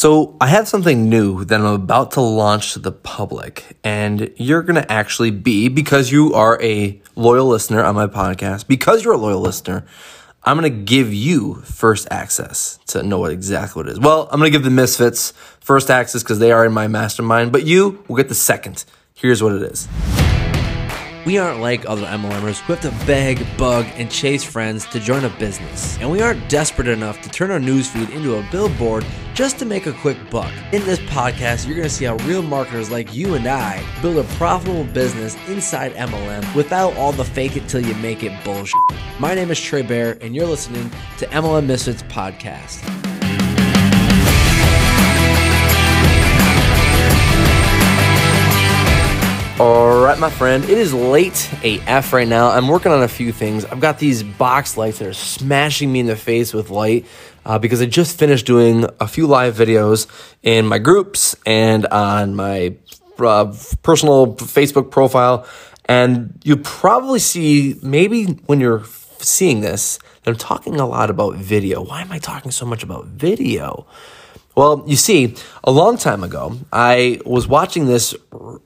So, I have something new that I'm about to launch to the public, and you're going to actually be, because you are a loyal listener on my podcast, because you're a loyal listener, I'm going to give you first access to know what exactly what it is. Well, I'm going to give the Misfits first access because they are in my mastermind, but you will get the second. Here's what it is. We aren't like other MLMers who have to beg, bug, and chase friends to join a business. And we aren't desperate enough to turn our newsfeed into a billboard just to make a quick buck. In this podcast, you're going to see how real marketers like you and I build a profitable business inside MLM without all the fake it till you make it bullshit. My name is Trey Bear, and you're listening to MLM Misfits Podcast. All right, my friend, it is late AF right now. I'm working on a few things. I've got these box lights that are smashing me in the face with light uh, because I just finished doing a few live videos in my groups and on my uh, personal Facebook profile. And you probably see, maybe when you're seeing this, that I'm talking a lot about video. Why am I talking so much about video? Well, you see, a long time ago, I was watching this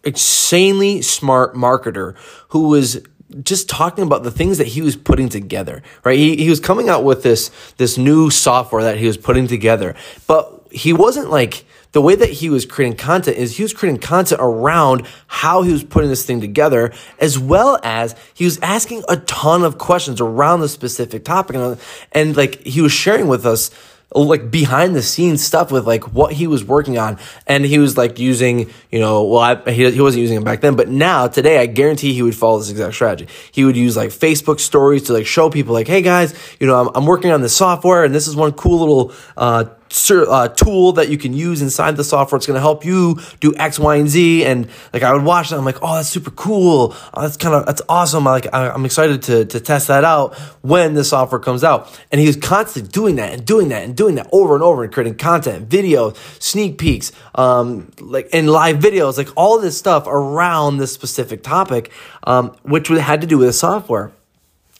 insanely smart marketer who was just talking about the things that he was putting together, right? He, he was coming out with this, this new software that he was putting together, but he wasn't like, the way that he was creating content is he was creating content around how he was putting this thing together, as well as he was asking a ton of questions around the specific topic. And, and like he was sharing with us like behind the scenes stuff with like what he was working on. And he was like using you know well I, he, he wasn't using it back then but now today i guarantee he would follow this exact strategy. He would use like facebook stories to like show people like hey guys you know i'm, I'm working on this software and this is one cool little uh, uh, tool that you can use inside the software. It's going to help you do X, Y, and Z. And like I would watch that, I'm like, oh, that's super cool. Oh, that's kind of that's awesome. I, like I, am excited to to test that out when the software comes out. And he was constantly doing that and doing that and doing that over and over and creating content, videos, sneak peeks, um, like and live videos, like all this stuff around this specific topic, um, which had to do with the software.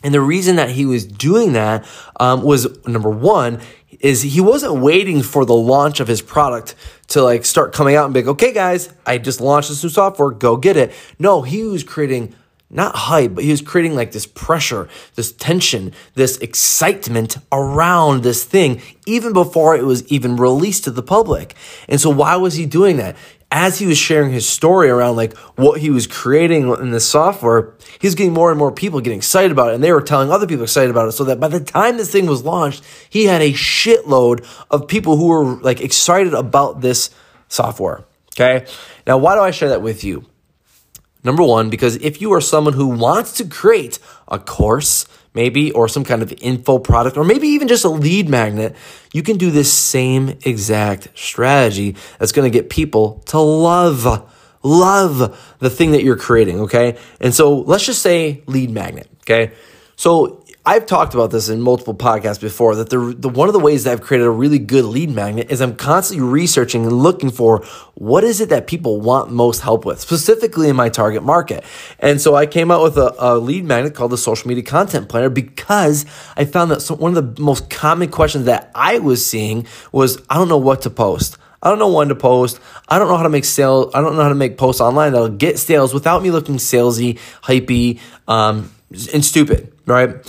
And the reason that he was doing that um, was number one, is he wasn't waiting for the launch of his product to like start coming out and be like, okay, guys, I just launched this new software, go get it. No, he was creating not hype, but he was creating like this pressure, this tension, this excitement around this thing, even before it was even released to the public. And so, why was he doing that? As he was sharing his story around like what he was creating in the software, he was getting more and more people getting excited about it, and they were telling other people excited about it. So that by the time this thing was launched, he had a shitload of people who were like excited about this software. Okay. Now, why do I share that with you? Number one, because if you are someone who wants to create a course, maybe, or some kind of info product, or maybe even just a lead magnet, you can do this same exact strategy that's going to get people to love, love the thing that you're creating. Okay. And so let's just say lead magnet. Okay. So I've talked about this in multiple podcasts before that the, the one of the ways that I've created a really good lead magnet is I'm constantly researching and looking for what is it that people want most help with, specifically in my target market. And so I came out with a, a lead magnet called the Social Media Content Planner because I found that one of the most common questions that I was seeing was I don't know what to post. I don't know when to post. I don't know how to make sales. I don't know how to make posts online that'll get sales without me looking salesy, hypey, um, and stupid, right?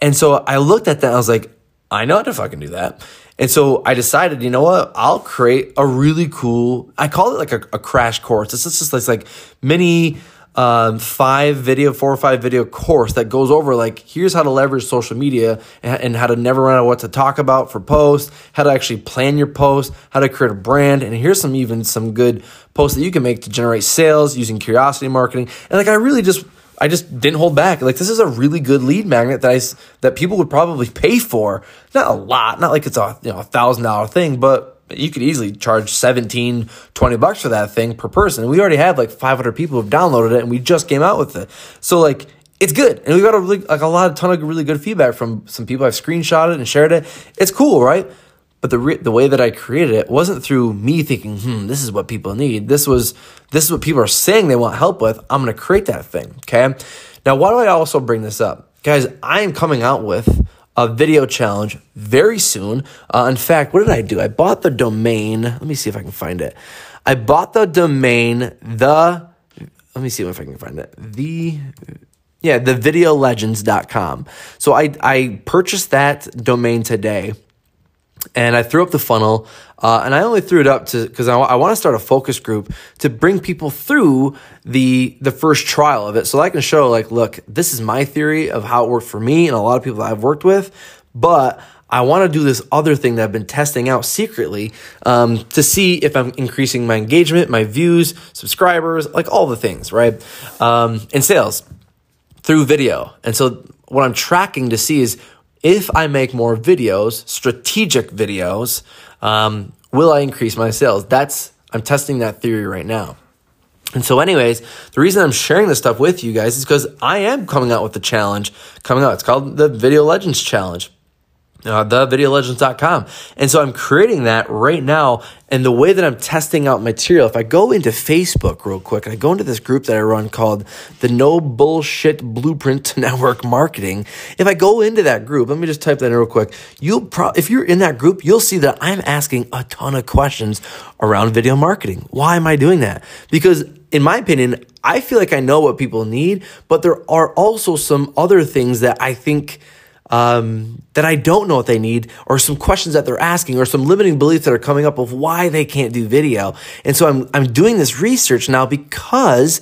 And so I looked at that and I was like, I know how to fucking do that. And so I decided, you know what? I'll create a really cool, I call it like a, a crash course. It's just this like mini um, five video, four or five video course that goes over like, here's how to leverage social media and, and how to never run out of what to talk about for posts, how to actually plan your post, how to create a brand. And here's some even some good posts that you can make to generate sales using curiosity marketing. And like, I really just, I just didn't hold back. Like this is a really good lead magnet that I that people would probably pay for. Not a lot, not like it's a you know a thousand dollar thing, but you could easily charge 17 20 bucks for that thing per person. We already have like 500 people who've downloaded it and we just came out with it. So like it's good. And we got a really like a lot of ton of really good feedback from some people I've screenshotted and shared it. It's cool, right? But the re- the way that I created it wasn't through me thinking, hmm, this is what people need. This was this is what people are saying they want help with. I'm going to create that thing. Okay. Now, why do I also bring this up, guys? I am coming out with a video challenge very soon. Uh, in fact, what did I do? I bought the domain. Let me see if I can find it. I bought the domain, the, let me see if I can find it. The, yeah, the videolegends.com. So I, I purchased that domain today and I threw up the funnel, uh, and I only threw it up to because I, I want to start a focus group to bring people through the the first trial of it, so I can show like, look, this is my theory of how it worked for me and a lot of people that I've worked with, but I want to do this other thing that I've been testing out secretly um, to see if I'm increasing my engagement, my views, subscribers, like all the things, right? Um, and sales through video. And so what I'm tracking to see is if I make more videos, strategic videos, um, will I increase my sales? That's I'm testing that theory right now. And so, anyways, the reason I'm sharing this stuff with you guys is because I am coming out with the challenge coming out. It's called the Video Legends Challenge uh, thevideolegends.com. And so I'm creating that right now. And the way that I'm testing out material, if I go into Facebook real quick, and I go into this group that I run called the No Bullshit Blueprint to Network Marketing. If I go into that group, let me just type that in real quick. You'll pro- if you're in that group, you'll see that I'm asking a ton of questions around video marketing. Why am I doing that? Because in my opinion, I feel like I know what people need, but there are also some other things that I think um, that I don't know what they need, or some questions that they're asking, or some limiting beliefs that are coming up of why they can't do video. And so I'm, I'm doing this research now because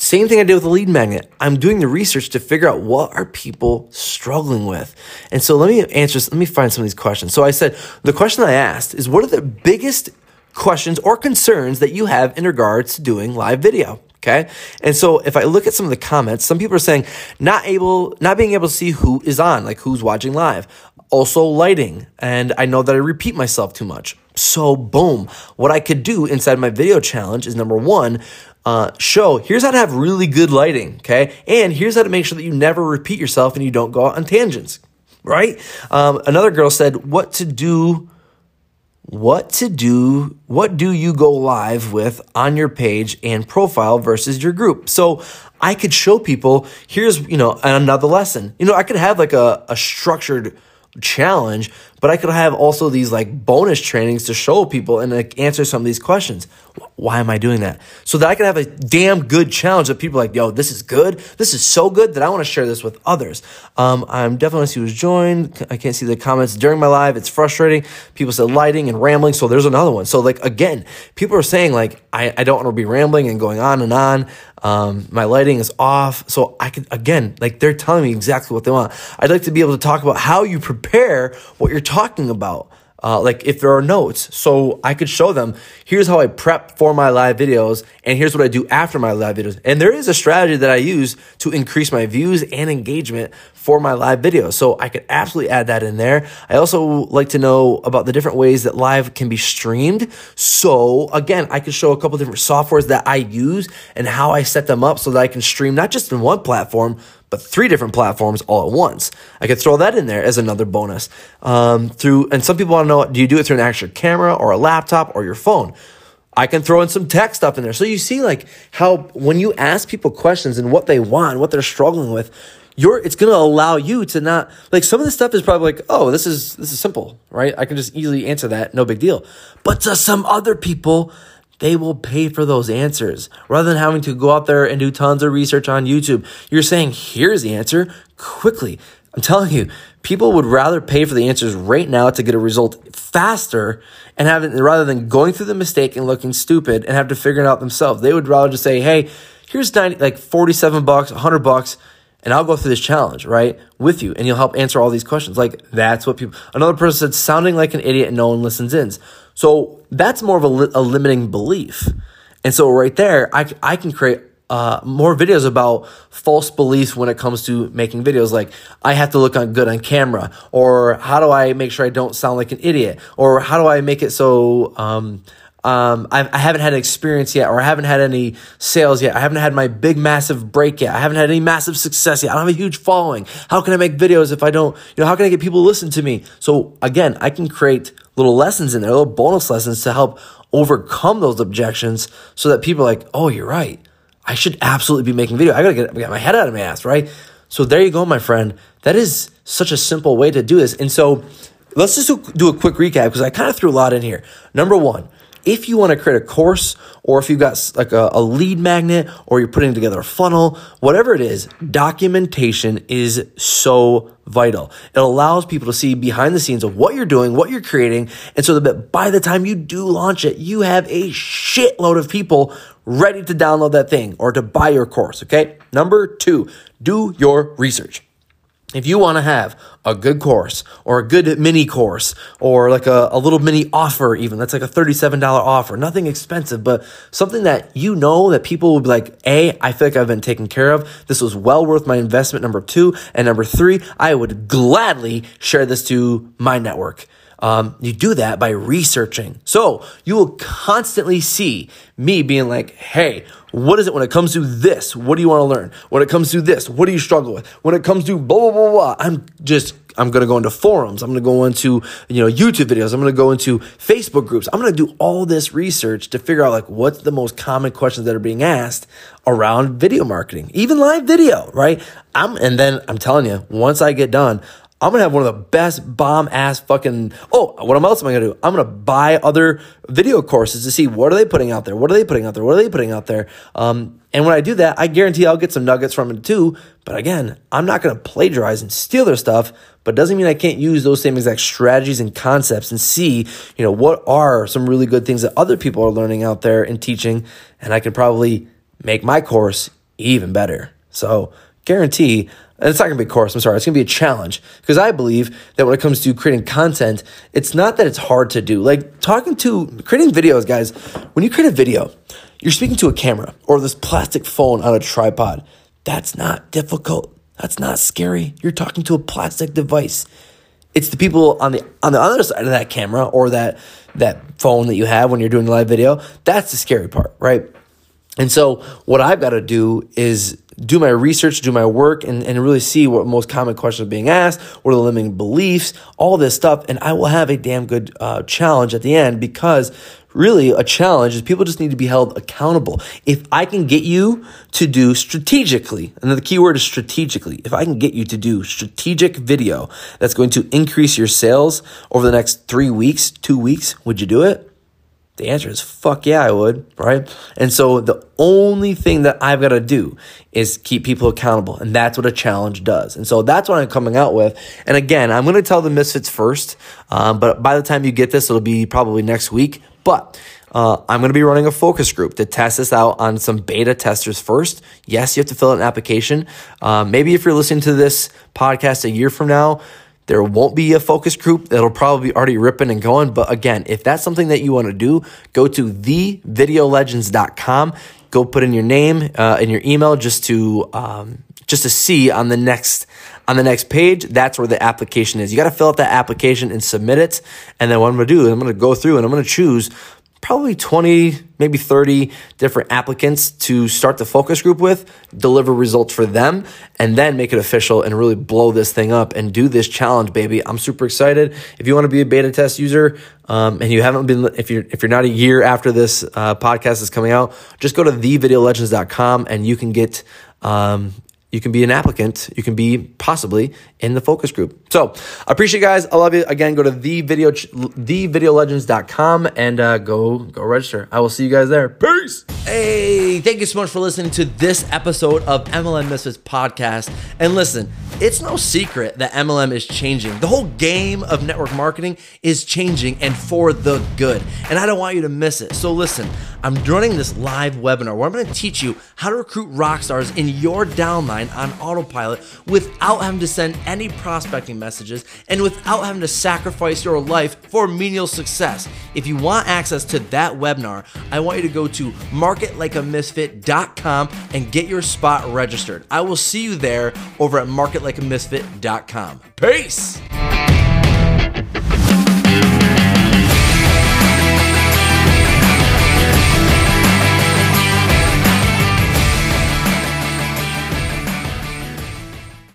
same thing I did with the lead magnet. I'm doing the research to figure out what are people struggling with. And so let me answer, let me find some of these questions. So I said, the question I asked is what are the biggest questions or concerns that you have in regards to doing live video? Okay. And so if I look at some of the comments, some people are saying not able, not being able to see who is on, like who's watching live. Also lighting. And I know that I repeat myself too much. So boom, what I could do inside my video challenge is number one, uh, show here's how to have really good lighting. Okay. And here's how to make sure that you never repeat yourself and you don't go out on tangents. Right. Um, another girl said what to do what to do, what do you go live with on your page and profile versus your group. So I could show people, here's, you know, another lesson. You know, I could have like a, a structured challenge, but I could have also these like bonus trainings to show people and like answer some of these questions. Why am I doing that? So that I can have a damn good challenge that people like, yo, this is good. This is so good that I want to share this with others. Um, I'm definitely see who's joined. I can't see the comments during my live. It's frustrating. People said lighting and rambling. So there's another one. So like again, people are saying like I, I don't want to be rambling and going on and on. Um, my lighting is off. So I can again, like they're telling me exactly what they want. I'd like to be able to talk about how you prepare what you're talking about uh, like if there are notes. So I could show them, here's how I prep for my live videos, and here's what I do after my live videos. And there is a strategy that I use to increase my views and engagement for my live videos. So I could absolutely add that in there. I also like to know about the different ways that live can be streamed. So again, I could show a couple different softwares that I use and how I set them up so that I can stream not just in one platform, but three different platforms all at once. I could throw that in there as another bonus. Um, through and some people want to know: do you do it through an actual camera or a laptop or your phone? I can throw in some tech stuff in there. So you see, like how when you ask people questions and what they want, what they're struggling with, you're it's going to allow you to not like some of the stuff is probably like, oh, this is this is simple, right? I can just easily answer that, no big deal. But to some other people, they will pay for those answers rather than having to go out there and do tons of research on YouTube. You're saying, here's the answer quickly. I'm telling you, people would rather pay for the answers right now to get a result faster and have it rather than going through the mistake and looking stupid and have to figure it out themselves. They would rather just say, hey, here's 90, like 47 bucks, 100 bucks and I'll go through this challenge, right, with you, and you'll help answer all these questions. Like, that's what people, another person said, sounding like an idiot and no one listens in. So that's more of a, li- a limiting belief. And so right there, I, I can create uh, more videos about false beliefs when it comes to making videos. Like, I have to look on good on camera, or how do I make sure I don't sound like an idiot, or how do I make it so um, um, I, I haven't had an experience yet, or I haven't had any sales yet. I haven't had my big, massive break yet. I haven't had any massive success yet. I don't have a huge following. How can I make videos if I don't, you know, how can I get people to listen to me? So again, I can create little lessons in there, little bonus lessons to help overcome those objections so that people are like, oh, you're right. I should absolutely be making video. I gotta get, get my head out of my ass, right? So there you go, my friend. That is such a simple way to do this. And so let's just do a quick recap because I kind of threw a lot in here. Number one, if you want to create a course or if you've got like a, a, lead magnet or you're putting together a funnel, whatever it is, documentation is so vital. It allows people to see behind the scenes of what you're doing, what you're creating. And so that by the time you do launch it, you have a shitload of people ready to download that thing or to buy your course. Okay. Number two, do your research. If you want to have a good course or a good mini course or like a, a little mini offer, even that's like a $37 offer, nothing expensive, but something that you know that people will be like, A, I feel like I've been taken care of. This was well worth my investment. Number two. And number three, I would gladly share this to my network. Um, you do that by researching. So you will constantly see me being like, hey, what is it when it comes to this? What do you want to learn? When it comes to this, what do you struggle with? When it comes to blah, blah, blah, blah, I'm just, I'm going to go into forums. I'm going to go into, you know, YouTube videos. I'm going to go into Facebook groups. I'm going to do all this research to figure out like what's the most common questions that are being asked around video marketing, even live video, right? I'm, and then I'm telling you, once I get done, I'm gonna have one of the best bomb ass fucking. Oh, what else am I gonna do? I'm gonna buy other video courses to see what are they putting out there. What are they putting out there? What are they putting out there? Um, and when I do that, I guarantee I'll get some nuggets from it too. But again, I'm not gonna plagiarize and steal their stuff. But doesn't mean I can't use those same exact strategies and concepts and see, you know, what are some really good things that other people are learning out there and teaching, and I can probably make my course even better. So guarantee and it's not going to be a course, I'm sorry, it's going to be a challenge because I believe that when it comes to creating content, it's not that it's hard to do. Like talking to creating videos, guys, when you create a video, you're speaking to a camera or this plastic phone on a tripod. That's not difficult. That's not scary. You're talking to a plastic device. It's the people on the on the other side of that camera or that that phone that you have when you're doing live video. That's the scary part, right? And so what I've got to do is do my research, do my work, and, and really see what most common questions are being asked, what are the limiting beliefs, all this stuff. And I will have a damn good uh, challenge at the end because really a challenge is people just need to be held accountable. If I can get you to do strategically, and the key word is strategically, if I can get you to do strategic video that's going to increase your sales over the next three weeks, two weeks, would you do it? The answer is fuck yeah, I would, right? And so the only thing that I've got to do is keep people accountable. And that's what a challenge does. And so that's what I'm coming out with. And again, I'm going to tell the misfits first. Um, but by the time you get this, it'll be probably next week. But uh, I'm going to be running a focus group to test this out on some beta testers first. Yes, you have to fill out an application. Um, maybe if you're listening to this podcast a year from now, there won't be a focus group that'll probably be already ripping and going. But again, if that's something that you want to do, go to thevideolegends.com. Go put in your name uh, and your email just to um, just to see on the next on the next page. That's where the application is. You got to fill out that application and submit it. And then what I'm going to do, is I'm going to go through and I'm going to choose probably 20, maybe 30 different applicants to start the focus group with, deliver results for them, and then make it official and really blow this thing up and do this challenge, baby. I'm super excited. If you want to be a beta test user um, and you haven't been, if you're if you're not a year after this uh, podcast is coming out, just go to thevideolegends.com and you can get um, you can be an applicant. You can be possibly in the focus group. So I appreciate you guys. I love you. Again, go to the video, thevideolegends.com and uh, go, go register. I will see you guys there. Peace. Hey, thank you so much for listening to this episode of MLM Misfits podcast. And listen, it's no secret that MLM is changing. The whole game of network marketing is changing and for the good. And I don't want you to miss it. So listen, I'm running this live webinar where I'm going to teach you how to recruit rock stars in your downline on autopilot without having to send any prospecting messages and without having to sacrifice your life for menial success. If you want access to that webinar, I want you to go to marketlikeamisfit.com and get your spot registered. I will see you there over at marketlikeamisfit.com. Peace!